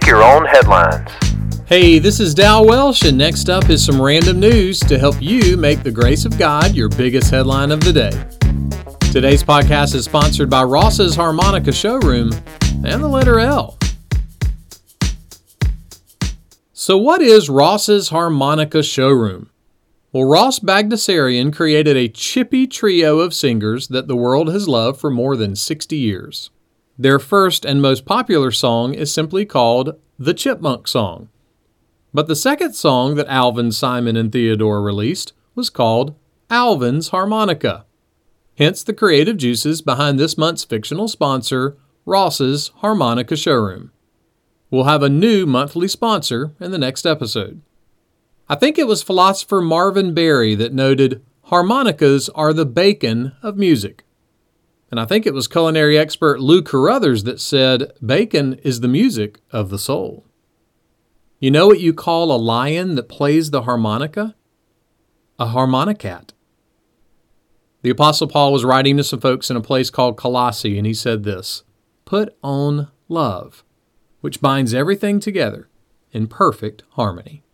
Make your own headlines. Hey, this is Dal Welsh, and next up is some random news to help you make the grace of God your biggest headline of the day. Today's podcast is sponsored by Ross's Harmonica Showroom and the letter L. So, what is Ross's Harmonica Showroom? Well, Ross Bagdasarian created a chippy trio of singers that the world has loved for more than 60 years. Their first and most popular song is simply called The Chipmunk Song. But the second song that Alvin, Simon, and Theodore released was called Alvin's Harmonica. Hence the creative juices behind this month's fictional sponsor, Ross's Harmonica Showroom. We'll have a new monthly sponsor in the next episode. I think it was philosopher Marvin Berry that noted harmonicas are the bacon of music. And I think it was culinary expert Lou Carruthers that said bacon is the music of the soul. You know what you call a lion that plays the harmonica? A harmonicat. The Apostle Paul was writing to some folks in a place called Colossae, and he said this Put on love, which binds everything together in perfect harmony.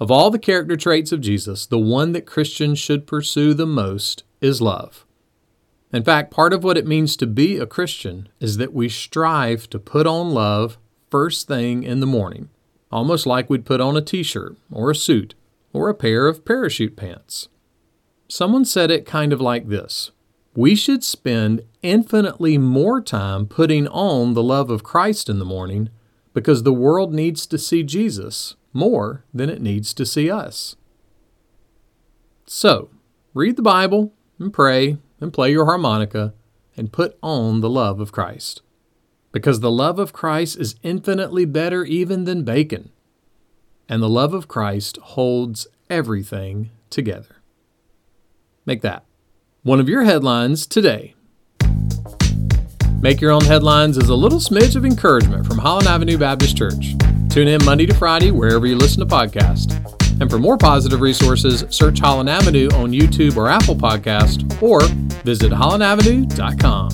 Of all the character traits of Jesus, the one that Christians should pursue the most is love. In fact, part of what it means to be a Christian is that we strive to put on love first thing in the morning, almost like we'd put on a t shirt or a suit or a pair of parachute pants. Someone said it kind of like this We should spend infinitely more time putting on the love of Christ in the morning because the world needs to see Jesus more than it needs to see us. So, read the Bible and pray and play your harmonica and put on the love of Christ. Because the love of Christ is infinitely better even than bacon. And the love of Christ holds everything together. Make that one of your headlines today. Make Your Own Headlines is a little smidge of encouragement from Holland Avenue Baptist Church. Tune in Monday to Friday wherever you listen to podcasts. And for more positive resources, search Holland Avenue on YouTube or Apple Podcast or visit hollandavenue.com.